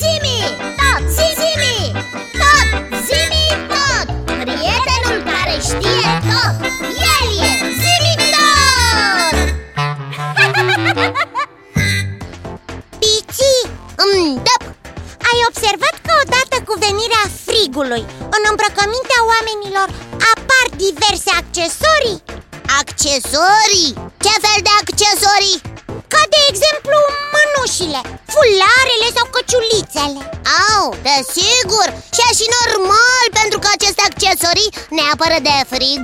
Zimi, tot, zimi, tot, zimi, tot Prietenul care știe tot, el e zimi tot Pici, mm, da. ai observat că odată cu venirea frigului În îmbrăcămintea oamenilor apar diverse accesorii? Accesorii? Ce fel de accesorii? Ca de exemplu mănușile, fularele sau căciulițele. Au, desigur, și e și normal pentru că aceste accesorii ne apără de frig.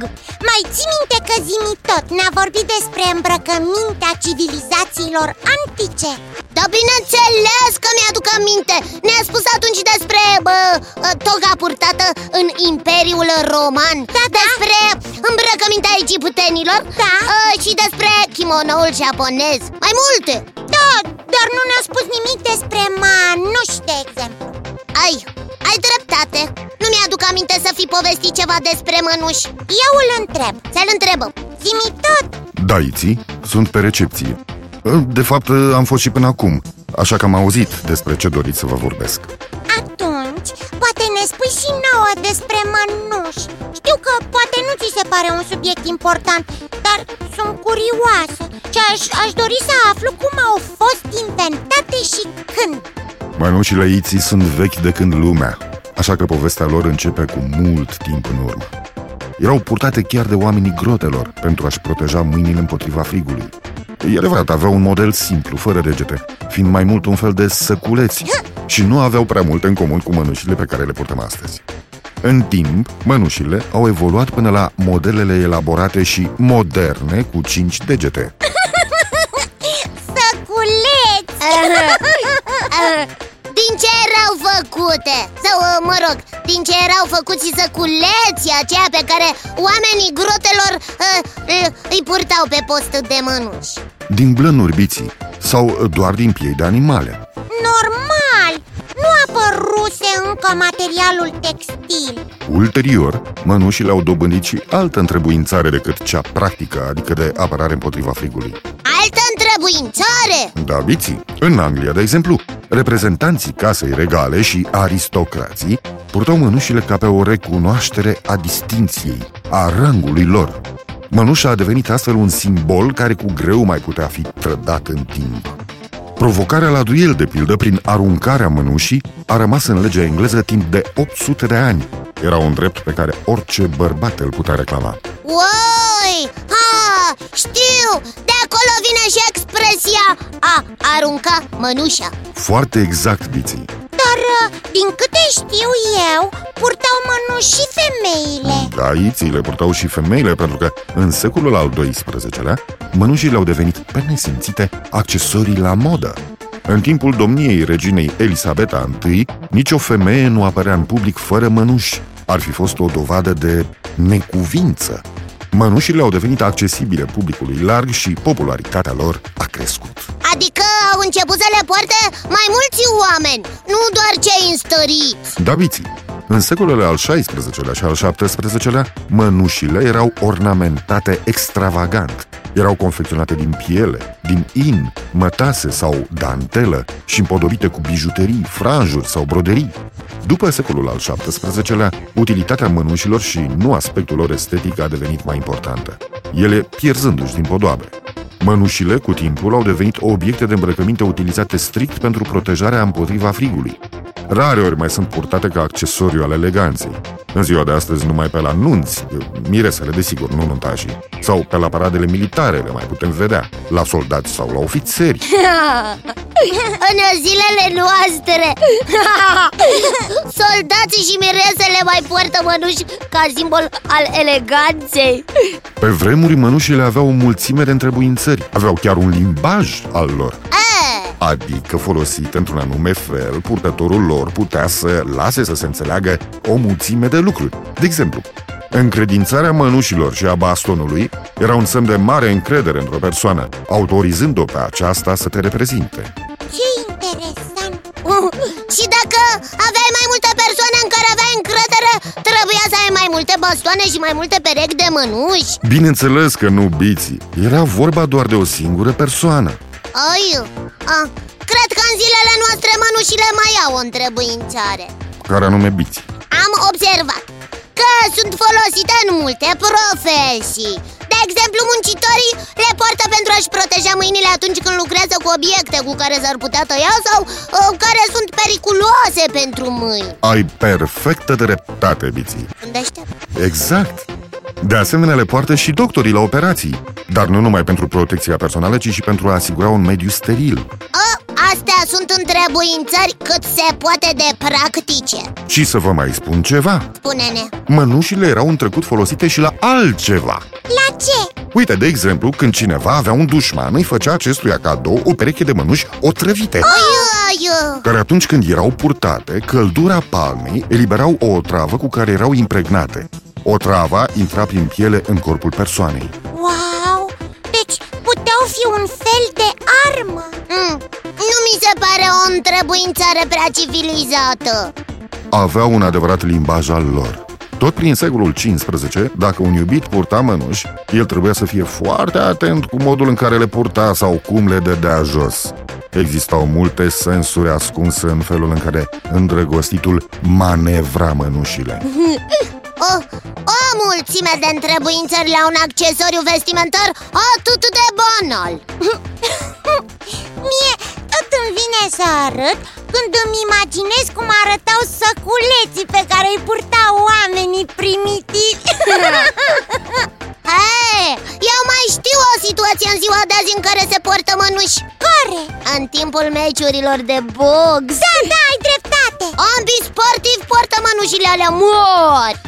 Mai ții minte că Zimi tot ne-a vorbit despre îmbrăcămintea civilizațiilor antice Da, bineînțeles că mi-aduc aminte. Ne-a spus atunci despre bă, toga purtată în Imperiul Roman. Da, da. Despre îmbrăcămintea egiptenilor Da. uh, Și despre kimonoul japonez. Mai multe. Da, dar nu ne-a spus nimic despre manuși, de exemplu. Ai, ai dreptate. Nu mi-aduc aminte să fi povestit ceva despre mănuși. Eu îl întreb. Să-l întrebăm. Zimi tot, Daiții sunt pe recepție De fapt, am fost și până acum Așa că am auzit despre ce doriți să vă vorbesc. Atunci poate ne spui și nouă despre mănuși. Știu că poate nu ți se pare un subiect important Dar sunt curioasă Și aș, aș dori să aflu cum au fost inventate și când. Mănușile iții sunt vechi de când lumea Așa că povestea lor începe cu mult timp în urmă. Erau purtate chiar de oamenii grotelor Pentru a-și proteja mâinile împotriva frigului E adevărat, aveau un model simplu, fără degete Fiind mai mult un fel de săculeți Și nu aveau prea multe în comun cu mănușile pe care le purtăm astăzi în timp, mănușile au evoluat până la modelele elaborate și moderne cu 5 degete Săculeți! Din ce erau făcute? Sau, uh, mă rog, din ce erau făcuți săculeții aceia pe care oamenii grotelor uh, uh, îi purtau pe post de mănuși Din blănuri biții sau doar din piei de animale Normal! Nu apăruse încă materialul textil Ulterior, mănușile au dobândit și altă întrebuințare decât cea practică, adică de apărare împotriva frigului. Altă întrebuințare? Da, biții. În Anglia, de exemplu, reprezentanții casei regale și aristocrații purtau mănușile ca pe o recunoaștere a distinției, a rangului lor. Mănușa a devenit astfel un simbol care cu greu mai putea fi trădat în timp. Provocarea la duel, de pildă, prin aruncarea mănușii, a rămas în legea engleză timp de 800 de ani. Era un drept pe care orice bărbat îl putea reclama. Uai! Ha! Știu! De acolo vine și expresia a arunca mănușa Foarte exact, biții. Dar, uh, din câte știu eu, purtau mănuși și femeile Da, iții le purtau și femeile, pentru că în secolul al XII-lea, mănușile au devenit pe nesimțite accesorii la modă. În timpul domniei reginei Elisabeta I, nicio femeie nu apărea în public fără mănuși. Ar fi fost o dovadă de necuvință. Mănușile au devenit accesibile publicului larg și popularitatea lor a crescut. Adică au început să le poarte mai mulți oameni Nu doar cei înstăriți Da, biții. În secolele al XVI-lea și al XVII-lea, mănușile erau ornamentate extravagant. Erau confecționate din piele, din in, mătase sau dantelă și împodobite cu bijuterii, franjuri sau broderii. După secolul al XVII-lea, utilitatea mănușilor și nu aspectul lor estetic a devenit mai importantă, ele pierzându-și din podoabe. Mănușile, cu timpul, au devenit obiecte de îmbrăcăminte utilizate strict pentru protejarea împotriva frigului. Rare ori mai sunt purtate ca accesoriu al eleganței. În ziua de astăzi numai pe la nunți, miresele desigur, nu nuntașii, sau pe la paradele militare le mai putem vedea, la soldați sau la ofițeri. În zilele noastre Soldații și miresele mai poartă mănuși ca simbol al eleganței Pe vremuri, mănușile aveau o mulțime de întrebuințări, aveau chiar un limbaj al lor. e, Adică folosit într-un anume fel, purtătorul lor putea să lase să se înțeleagă o mulțime de lucruri. De exemplu, încredințarea mănușilor și a bastonului era un semn de mare încredere într-o persoană, autorizând-o pe aceasta să te reprezinte. Ce interesant! uh, Și dacă aveai mai multe persoane în care aveai încredere Trebuia să ai mai multe bastoane și mai multe perechi de mănuși Bineînțeles că nu biții, era vorba doar de o singură persoană. Ai, a, cred că în zilele noastre mănușile mai au o întrebuințare. Care anume biți? Am observat că sunt folosite în multe profesii. De exemplu, muncitorii le poartă pentru a-și proteja mâinile atunci când lucrează cu obiecte cu care s-ar putea tăia Sau uh, care sunt periculoase pentru mâini. Ai perfectă dreptate, biții. Sunt deștept Exact de asemenea, le poartă și doctorii la operații Dar nu numai pentru protecția personală, ci și pentru a asigura un mediu steril. A, Astea sunt întrebuințări cât se poate de practice. Și să vă mai spun ceva. Spune-ne. Mănușile erau în trecut folosite și la altceva. La ce? Uite, de exemplu, când cineva avea un dușman, îi făcea acestuia cadou o pereche de mănuși otrăvite. Ai, ai, care atunci când erau purtate, căldura palmei eliberau o otravă cu care erau impregnate Otrava intra prin piele în corpul persoanei Wow! Deci puteau fi un fel de armă mm, Nu mi se pare o întrebuințare prea civilizată Aveau un adevărat limbaj al lor tot prin secolul XV, dacă un iubit purta mănuși, el trebuia să fie foarte atent cu modul în care le purta sau cum le dădea jos. Existau multe sensuri ascunse în felul în care îndrăgostitul manevra mănușile. O, o mulțime de întrebuințări la un accesoriu vestimentar atât de banal. Mie tot îmi vine să arăt când îmi imaginez cum arătau săculeții pe care îi purtau oamenii primitivi. Hei, eu mai știu o situație în ziua de azi în care se poartă mănuși. Care? În timpul meciurilor de box. Da, da, ai dreptate. Ambii sportivi poartă mănușile alea mori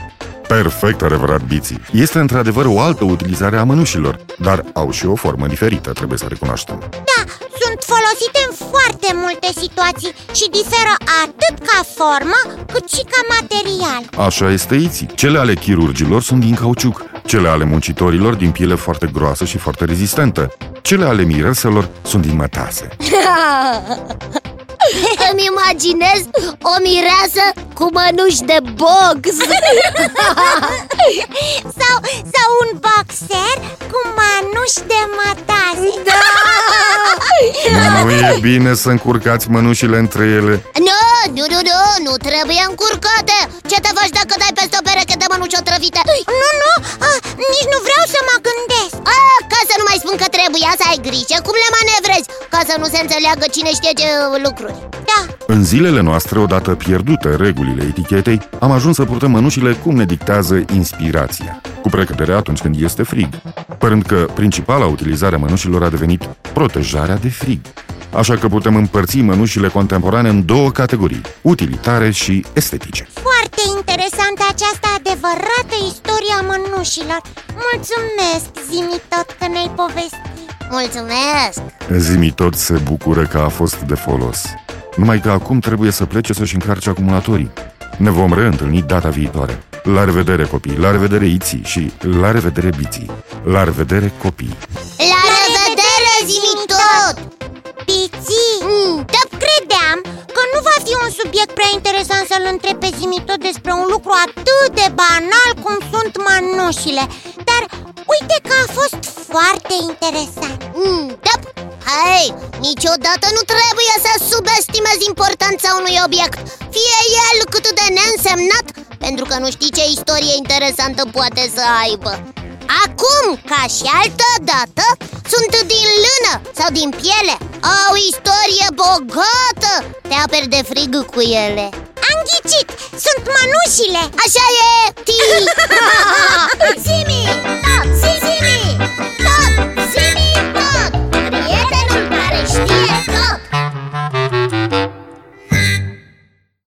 Perfect, adevărat, Biții. Este într-adevăr o altă utilizare a mănușilor, dar au și o formă diferită, trebuie să recunoaștem. Da, sunt folosite în foarte multe situații și diferă atât ca formă cât și ca material Așa este iții. Cele ale chirurgilor sunt din cauciuc, cele ale muncitorilor din piele foarte groasă și foarte rezistentă. Cele ale mireselor sunt din mătase. Îmi imaginez o mireasă cu mănuși de box sau, sau un boxer cu manuși de mătase Da! Nu e bine să încurcați mănușile între ele. Nu, nu, nu, nu, nu trebuie încurcate Ce te faci dacă dai peste o pereche de mănuși otrăvite? Nu, nu, a, nici nu vreau să mă gândesc A, spun că trebuia să ai grijă cum le manevrezi Ca să nu se înțeleagă cine știe ce lucruri. Da, În zilele noastre, odată pierdute regulile etichetei, am ajuns să purtăm mănușile cum ne dictează inspirația, cu precădere atunci când este frig, părând că principala utilizare a mănușilor a devenit protejarea de frig. Așa că putem împărți mănușile contemporane în două categorii, utilitare și estetice. foarte interesantă această adevărată istoria mănușilor Mulțumesc, Zimi, tot că ne-ai povestit Mulțumesc! Zimi tot se bucură că a fost de folos. Numai că acum trebuie să plece să-și încarce acumulatorii. Ne vom reîntâlni data viitoare. La revedere, copii! La revedere, Iții! Și la revedere, Biții! La revedere, copii! La revedere, zimi tot! Piții, Mm, da, credeam că nu va fi un subiect prea interesant să-l întreb pe Zimi tot despre un lucru atât de banal cum sunt mănușile. Dar uite că a fost foarte interesant. Mm, da. Hei, niciodată nu trebuie să subestimezi importanța unui obiect. Fie el cât de neînsemnat Pentru că nu știi ce istorie interesantă poate să aibă Acum, ca și altă dată, sunt din lână sau din piele Au istorie bogată Te aperi de frig cu ele Am ghicit! Sunt mănușile! Așa e! Tii! Simi!